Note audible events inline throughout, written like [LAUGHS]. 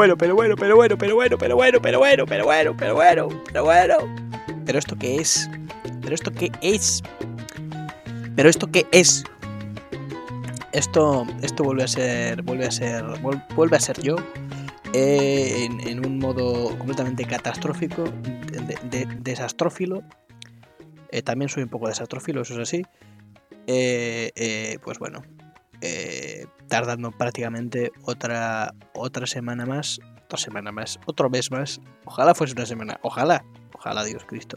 Bueno, pero bueno, pero bueno, pero bueno, pero bueno, pero bueno, pero bueno, pero bueno, pero bueno. Pero esto qué es? Pero esto qué es? Pero esto qué es? Esto, esto vuelve a ser, vuelve a ser, vuelve a ser yo eh, en, un modo completamente catastrófico, de, desastrófilo. Eh, también soy un poco desastrófilo, eso es así. Eh, pues bueno, tardando prácticamente otra, otra semana más, otra semana más, otro mes más. Ojalá fuese una semana, ojalá, ojalá Dios Cristo.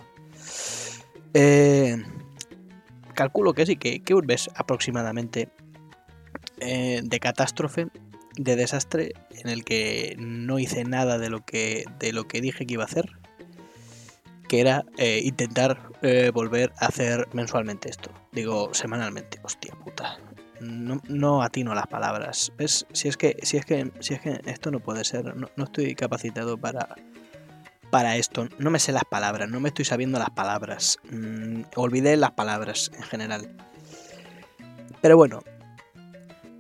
calculo que sí, que, que un mes aproximadamente de catástrofe de desastre en el que no hice nada de lo que, de lo que dije que iba a hacer, que era eh, intentar eh, volver a hacer mensualmente esto. Digo, semanalmente, hostia puta. No, no atino las palabras. ¿Ves? Si es que, si es que, si es que esto no puede ser, no, estoy capacitado para, para esto. No me sé las palabras, no me estoy sabiendo las palabras. Mm, olvidé las palabras en general. Pero bueno,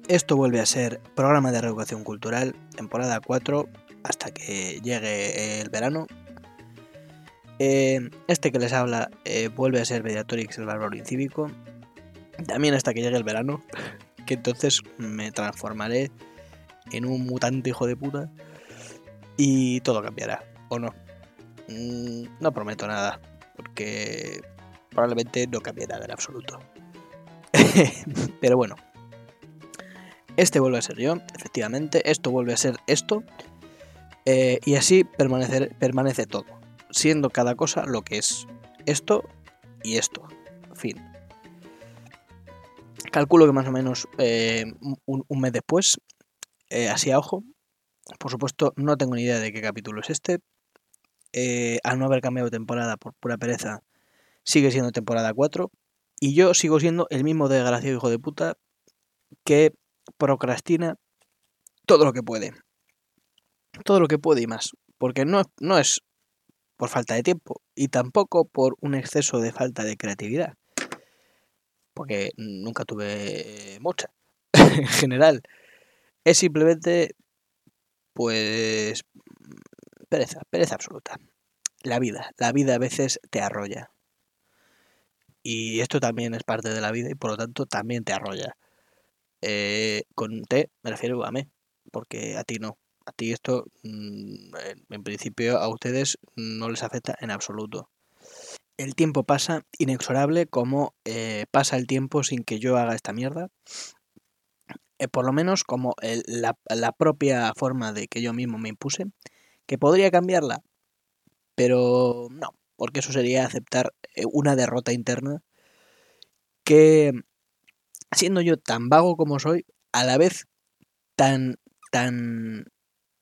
esto vuelve a ser programa de reeducación cultural, temporada 4, hasta que llegue el verano. Eh, este que les habla eh, vuelve a ser Mediatorix el bárbaro incívico. También hasta que llegue el verano, que entonces me transformaré en un mutante hijo de puta y todo cambiará, ¿o no? Mm, no prometo nada, porque probablemente no cambiará en absoluto. [LAUGHS] Pero bueno, este vuelve a ser yo, efectivamente, esto vuelve a ser esto, eh, y así permanece todo, siendo cada cosa lo que es esto y esto, fin. Calculo que más o menos eh, un, mes después, eh, así a ojo, por supuesto no tengo ni idea de qué capítulo es este, al no haber cambiado temporada por pura pereza, sigue siendo temporada 4, y yo sigo siendo el mismo desgraciado hijo de puta que procrastina todo lo que puede. Todo lo que puede y más. Porque no, no es por falta de tiempo y tampoco por un exceso de falta de creatividad. Porque nunca tuve mucha [LAUGHS] en general. Es simplemente, pues, pereza, pereza absoluta. La vida, la vida a veces te arrolla. Y esto también es parte de la vida y por lo tanto también te arrolla. Eh, con T me refiero a mí, porque a ti no. A ti esto, mm, en principio, a ustedes no les afecta en absoluto. El tiempo pasa inexorable como eh, pasa el tiempo sin que yo haga esta mierda. Eh, por lo menos como la, propia forma de que yo mismo me impuse. Que podría cambiarla, pero no, porque eso sería aceptar una derrota interna que siendo yo tan vago como soy, a la vez tan, tan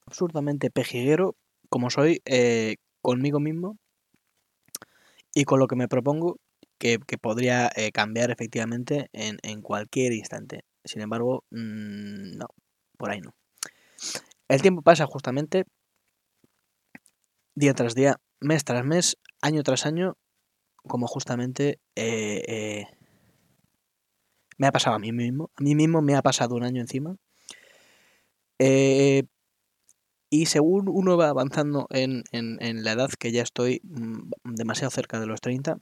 absurdamente pejiguero como soy eh, conmigo mismo y con lo que me propongo, que, podría eh, cambiar efectivamente en, cualquier instante. Sin embargo, mm, no, por ahí no. El tiempo pasa justamente día tras día, mes tras mes, año tras año, como justamente eh, me ha pasado a mí mismo. A mí mismo me ha pasado un año encima. Eh, y según uno va avanzando en, la edad, que ya estoy mm, demasiado cerca de los 30,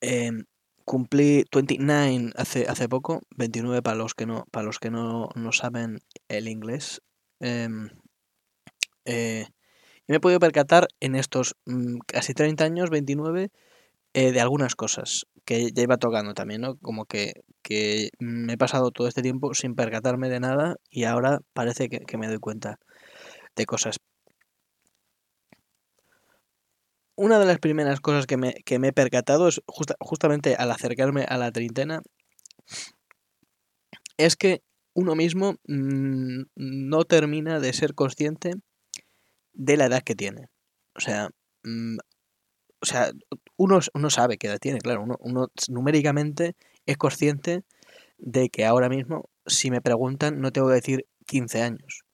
em, cumplí 29 hace, hace poco, 29 para los que no, para los que no, saben el inglés. Em, eh, y me he podido percatar en estos mm, casi 30 años, 29, eh, de algunas cosas que ya iba tocando también, ¿no? Como que, me he pasado todo este tiempo sin percatarme de nada y ahora parece que, me doy cuenta de cosas. Una de las primeras cosas que me, he percatado es justamente al acercarme a la treintena, es que uno mismo mm, no termina de ser consciente de la edad que tiene. O sea, mm, o sea, uno, uno sabe qué edad tiene, claro, uno, uno numéricamente es consciente de que ahora mismo, si me preguntan, no tengo que decir 15 años,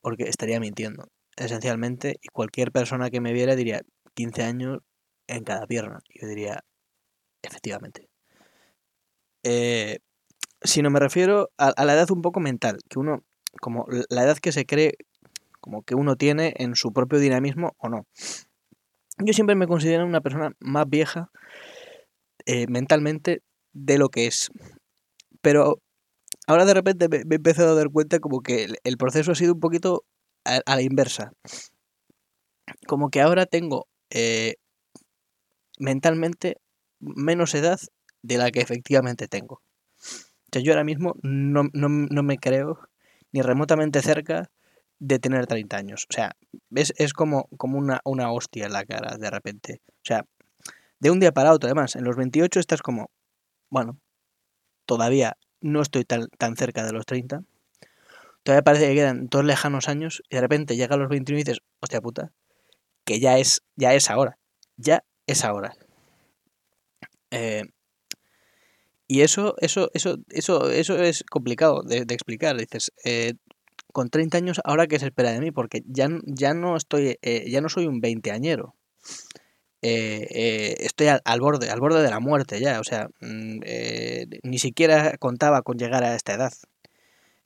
porque estaría mintiendo, esencialmente, y cualquier persona que me viera diría 15 años en cada pierna. Yo diría, efectivamente. Eh, si no me refiero a, la edad un poco mental, que uno como la edad que se cree como que uno tiene en su propio dinamismo o no. Yo siempre me considero una persona más vieja eh, mentalmente de lo que es. Pero ahora de repente me, he empezado a dar cuenta como que el, proceso ha sido un poquito a, la inversa. Como que ahora tengo eh, mentalmente menos edad de la que efectivamente tengo. O yo ahora mismo no, me creo ni remotamente cerca de tener 30 años. O sea, es, es como, como una, una hostia en la cara de repente. O sea, de un día para otro, además, en los 28 estás como, bueno, todavía no estoy tan, tan cerca de los 30. Todavía parece que quedan dos lejanos años y de repente llega a los 21 y dices, hostia puta, que ya es, ya es ahora. Ya es ahora. Eh, y eso, eso, eso, eso, eso es complicado de, explicar. Dices, eh, con 30 años, ¿ahora qué se espera de mí? Porque ya, ya no estoy, eh, ya no soy un veinteañero. Eh, estoy al, borde, al borde de la muerte ya. O sea, mm, ni siquiera contaba con llegar a esta edad.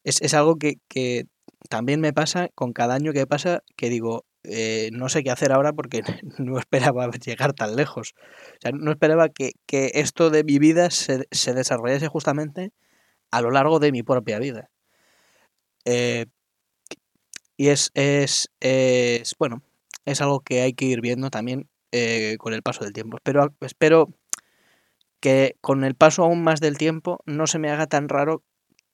Es, es algo que, que, también me pasa con cada año que pasa, que digo, eh, no sé qué hacer ahora porque [LAUGHS] no esperaba llegar tan lejos. O sea, no esperaba que, esto de mi vida se, se, desarrollase justamente a lo largo de mi propia vida. Eh, y es, es, es, bueno, es algo que hay que ir viendo también eh, con el paso del tiempo. Pero espero que con el paso aún más del tiempo no se me haga tan raro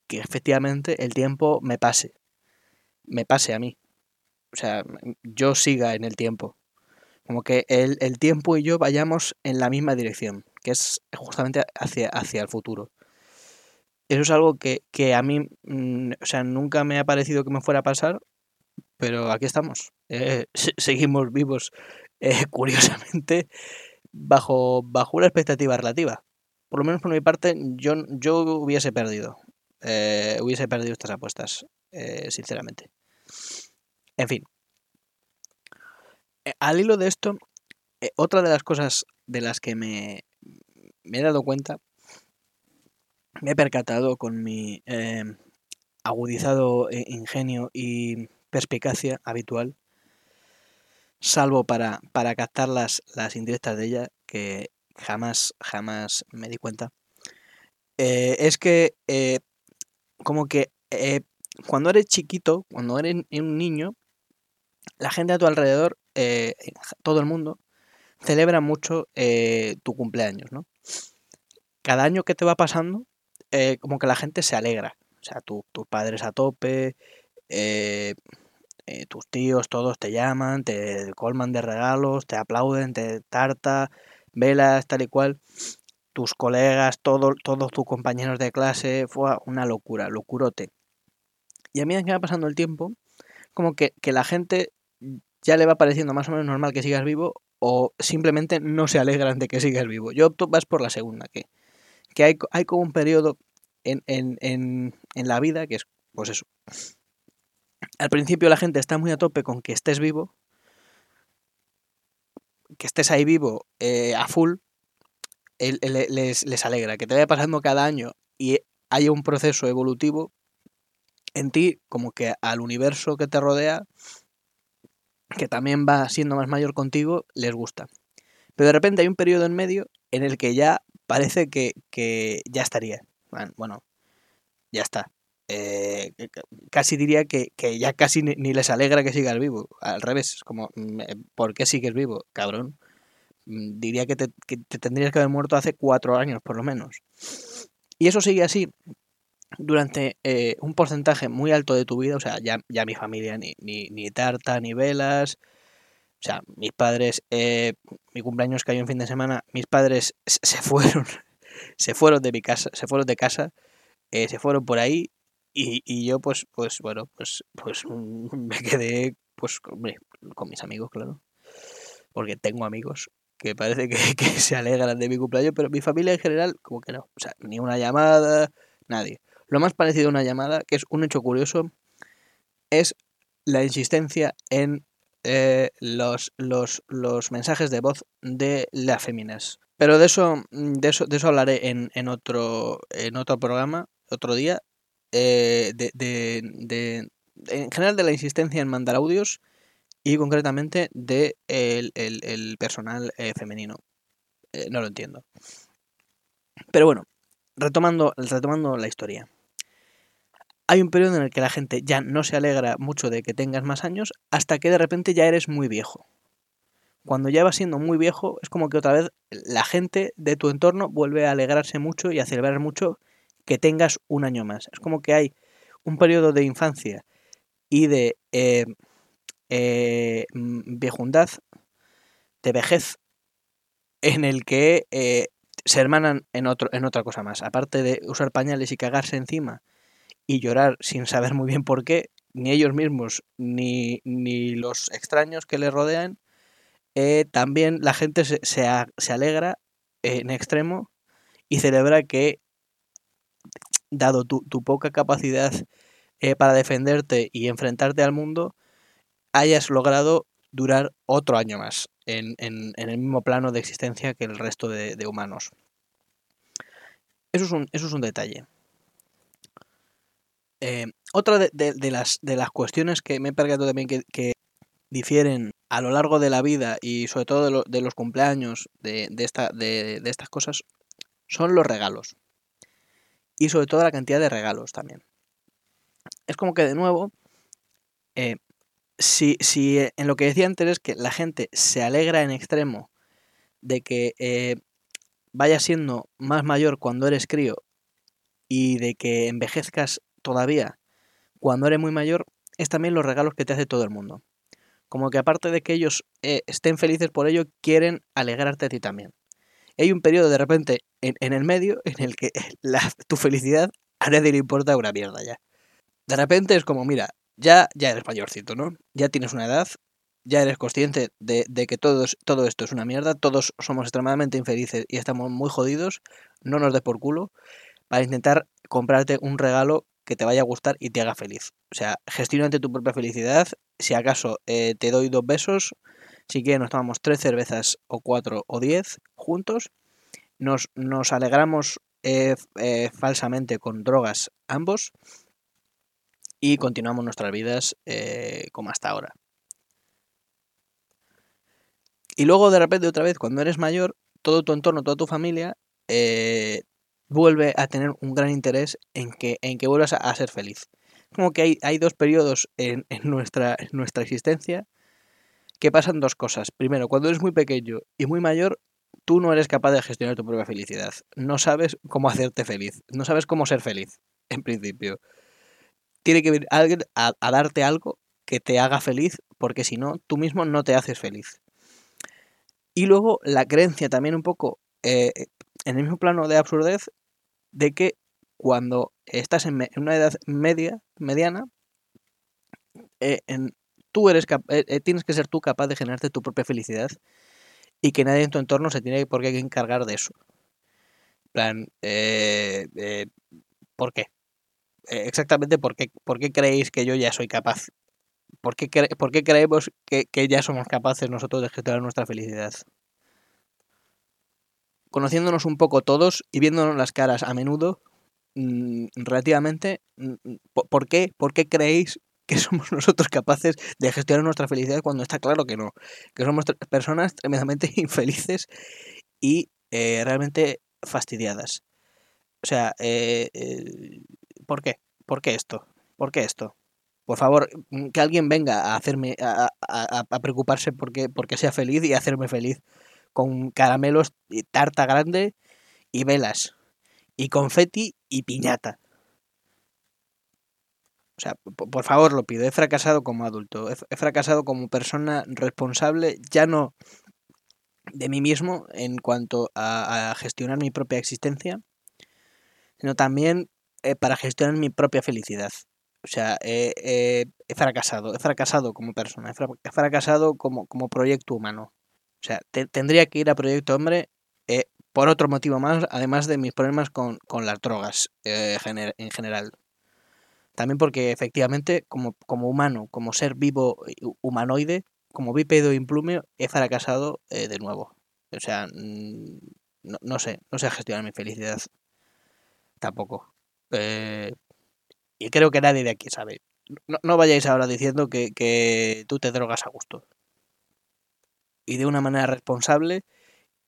que efectivamente el tiempo me pase. Me pase a mí o sea, yo siga en el tiempo. Como que el, tiempo y yo vayamos en la misma dirección, que es justamente hacia, hacia el futuro. Eso es algo que, a mí, mm, o sea, nunca me ha parecido que me fuera a pasar, pero aquí estamos. Eh, seguimos vivos, eh, [LAUGHS] curiosamente, bajo, bajo una expectativa relativa. Por lo menos por mi parte, yo, yo hubiese perdido. Eh, hubiese perdido estas apuestas, sinceramente. En fin. Al hilo de esto, otra de las cosas de las que me, he dado cuenta, me he percatado con mi agudizado ingenio y perspicacia habitual, salvo para, para captar las, las indirectas de ella, que jamás, jamás me di cuenta, es que como que cuando eres chiquito, cuando eres un niño, la gente a tu alrededor, eh, todo el mundo, celebra mucho eh, tu cumpleaños, ¿no? Cada año que te va pasando, eh, como que la gente se alegra. O sea, tus padres a tope, tus tíos, todos te llaman, te colman de regalos, te aplauden, te tarta, velas, tal y cual. Tus colegas, todos tus compañeros de clase, fue una locura, locurote. Y a medida que va pasando el tiempo, como que, la gente ya le va pareciendo más o menos normal que sigas vivo o simplemente no se alegran de que sigas vivo. Yo opto más por la segunda, que, que hay, hay como un periodo en, en, en, en la vida que es, pues eso. Al principio la gente está muy a tope con que estés vivo, que estés ahí vivo eh, a full, les, les alegra. Que te vaya pasando cada año y haya un proceso evolutivo en ti, como que al universo que te rodea, que también va siendo más mayor contigo, les gusta. Pero de repente hay un periodo en medio en el que ya parece que, ya estaría. Bueno, ya está. Eh, casi diría que, ya casi ni, les alegra que sigas vivo. Al revés, como, mm, eh, ¿por qué sigues vivo, cabrón? Mm, diría que te, que te tendrías que haber muerto hace cuatro años, por lo menos. Y eso sigue así durante eh, un porcentaje muy alto de tu vida, o sea, ya, ya mi familia, ni, ni, tarta, ni velas, o sea, mis padres, mi cumpleaños cayó en fin de semana, mis padres se fueron, [LAUGHS] se fueron de mi casa, se fueron de casa, se fueron por ahí y, y, yo pues, pues bueno, pues, pues [LAUGHS] me quedé pues con mis amigos, claro, porque tengo amigos que parece que, [LAUGHS] que se alegran de mi cumpleaños, pero mi familia en general como que no, o sea, ni una llamada, nadie. Lo más parecido a una llamada, que es un hecho curioso, es la insistencia en eh, los, los, los, mensajes de voz de las féminas. Pero de eso, de eso, de eso hablaré en, en, otro, en otro programa, otro día. Eh, de, en general de la insistencia en mandar audios y concretamente de el, el, el personal eh, femenino. Eh, no lo entiendo. Pero bueno, retomando, retomando la historia. Hay un periodo en el que la gente ya no se alegra mucho de que tengas más años hasta que de repente ya eres muy viejo. Cuando ya vas siendo muy viejo es como que otra vez la gente de tu entorno vuelve a alegrarse mucho y a celebrar mucho que tengas un año más. Es como que hay un periodo de infancia y de eh, eh, viejundad, de vejez, en el que eh, se hermanan en, otro, en otra cosa más. Aparte de usar pañales y cagarse encima y llorar sin saber muy bien por qué, ni ellos mismos ni, ni los extraños que les rodean, eh, también la gente se, se alegra en extremo y celebra que, dado tu, tu poca capacidad eh, para defenderte y enfrentarte al mundo, hayas logrado durar otro año más en, en, en el mismo plano de existencia que el resto de, de humanos. Eso es un, eso es un detalle. Eh, otra de, de, de, las, de las cuestiones que me he percatado también que, que, difieren a lo largo de la vida y sobre todo de, lo, de los cumpleaños de, esta, de, estas cosas son los regalos. Y sobre todo la cantidad de regalos también. Es como que de nuevo, eh, si, si en lo que decía antes es que la gente se alegra en extremo de que eh, vaya siendo más mayor cuando eres crío y de que envejezcas todavía cuando eres muy mayor, es también los regalos que te hace todo el mundo como que aparte de que ellos eh, estén felices por ello, quieren alegrarte a ti también. Hay un periodo de repente en, en el medio en el que [LAUGHS] la, tu felicidad a nadie le importa una mierda ya. De repente es como, mira, ya, ya eres mayorcito, ¿no? Ya tienes una edad, ya eres consciente de, de que todo, todo esto es una mierda, todos somos extremadamente infelices y estamos muy jodidos, no nos des por culo, para intentar comprarte un regalo que te vaya a gustar y te haga feliz. O sea, gestionate tu propia felicidad. Si acaso eh, te doy dos besos, si quieres nos tomamos tres cervezas o cuatro o diez juntos. Nos, nos alegramos eh, eh, falsamente con drogas ambos y continuamos nuestras vidas eh, como hasta ahora. Y luego de repente otra vez, cuando eres mayor, todo tu entorno, toda tu familia vuelve a tener un gran interés en que, en que vuelvas a, a ser feliz. Como que hay, hay dos periodos en, en, nuestra, en nuestra existencia que pasan dos cosas. Primero, cuando eres muy pequeño y muy mayor, tú no eres capaz de gestionar tu propia felicidad. No sabes cómo hacerte feliz. No sabes cómo ser feliz, en principio. Tiene que venir alguien a, darte algo que te haga feliz, porque si no, tú mismo no te haces feliz. Y luego la creencia también un poco eh, en el mismo plano de absurdez de que cuando estás en, en una edad media, mediana, eh, en, tú eres eh, eh, tienes que ser tú capaz de generarte tu propia felicidad y que nadie en tu entorno se tiene por qué encargar de eso. plan, eh, eh, ¿por qué? Eh, exactamente por qué, por qué creéis que yo ya soy capaz. ¿Por qué, creemos que, que ya somos capaces nosotros de gestionar nuestra felicidad? conociéndonos un poco todos y viéndonos las caras a menudo, mmm, relativamente, mmm, ¿por qué? ¿Por qué creéis que somos [LAUGHS] nosotros capaces de gestionar nuestra felicidad cuando está claro que no? Que somos personas tremendamente [LAUGHS] infelices y eh, realmente fastidiadas. O sea, eh, eh, ¿por qué? ¿Por qué esto? ¿Por qué esto? Por favor, que alguien venga a hacerme, a, a, a preocuparse porque, porque sea feliz y hacerme feliz con caramelos y tarta grande y velas y confeti y piñata. O sea, por favor lo pido, he fracasado como adulto, he fracasado como persona responsable, ya no de mí mismo en cuanto a, gestionar mi propia existencia, sino también eh, para gestionar mi propia felicidad. O sea, eh, eh, he fracasado, he fracasado como persona, he, fra he fracasado como, como proyecto humano. O sea, te, tendría que ir a Proyecto Hombre eh, por otro motivo más, además de mis problemas con, con las drogas eh, gener en general. También porque efectivamente, como, como humano, como ser vivo humanoide, como bípedo implumio, he fracasado eh, de nuevo. O sea, no, no, sé, no sé gestionar mi felicidad. Tampoco. Eh, Y creo que nadie de aquí sabe. No, no vayáis ahora diciendo que, que tú te drogas a gusto. Y de una manera responsable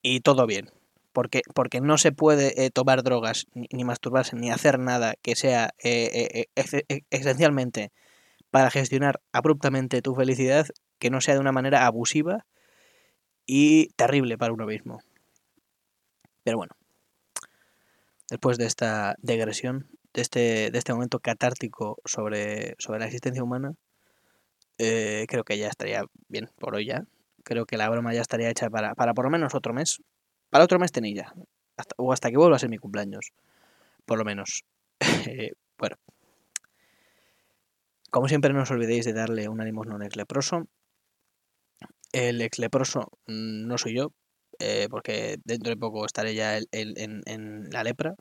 y todo bien. Porque, porque no se puede eh, tomar drogas, ni, masturbarse, ni hacer nada que sea eh, eh, esencialmente para gestionar abruptamente tu felicidad, que no sea de una manera abusiva y terrible para uno mismo. Pero bueno, después de esta digresión, de este, de este momento catártico sobre, sobre la existencia humana, creo que ya estaría bien por hoy ya. Creo que la broma ya estaría hecha para, para por lo menos otro mes. Para otro mes tenéis ya. Hasta, o hasta que vuelva a ser mi cumpleaños. Por lo menos. [LAUGHS] Eh, bueno. Como siempre, no os olvidéis de darle un ánimo a un ex leproso. El ex leproso mm, no soy yo, eh, porque dentro de poco estaré ya en, la lepra.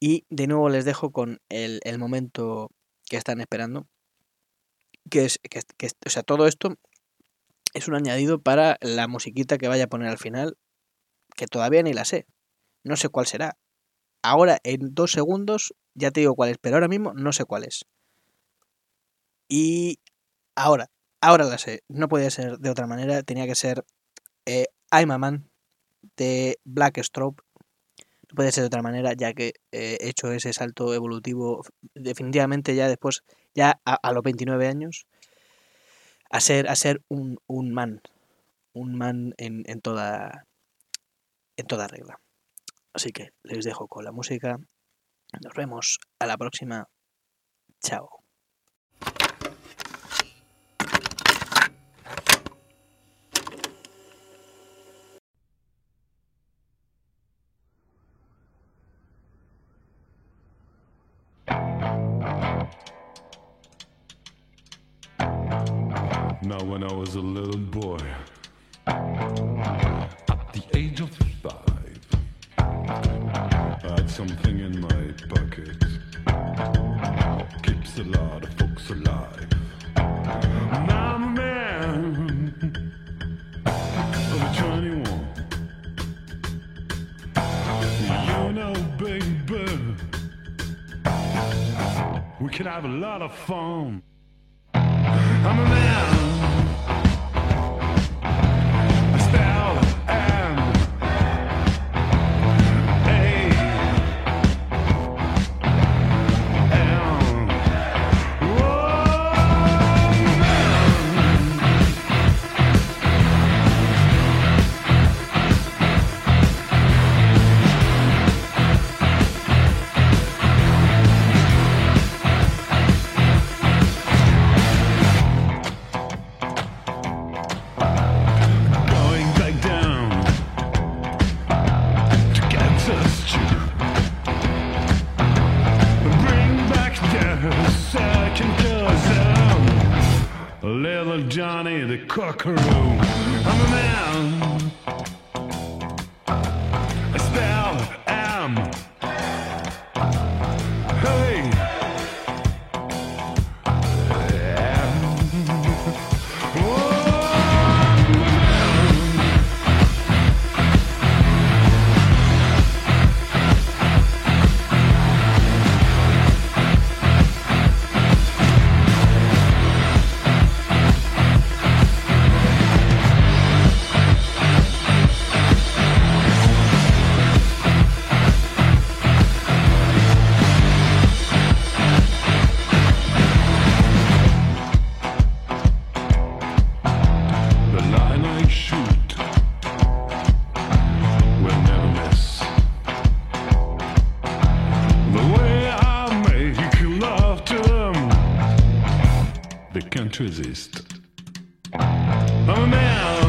Y de nuevo les dejo con el, momento que están esperando. Que es, que, que o sea, todo esto es un añadido para la musiquita que vaya a poner al final, que todavía ni la sé. No sé cuál será. Ahora, en dos segundos, ya te digo cuál es, pero ahora mismo no sé cuál es. Y ahora, ahora la sé. No podía ser de otra manera, tenía que ser eh, I'm a Man de Black Strobe. No puede ser de otra manera, ya que eh, he hecho ese salto evolutivo definitivamente ya después, ya a, los 29 años, a ser, a ser un, un man. Un man en, en toda en toda regla. Así que les dejo con la música. Nos vemos a la próxima. Chao. When I was a little boy, a lot of folks alive. Now I'm a man of 21. You know, baby, we can have a lot of fun. I'm a man. Intrusist. I'm oh, a man.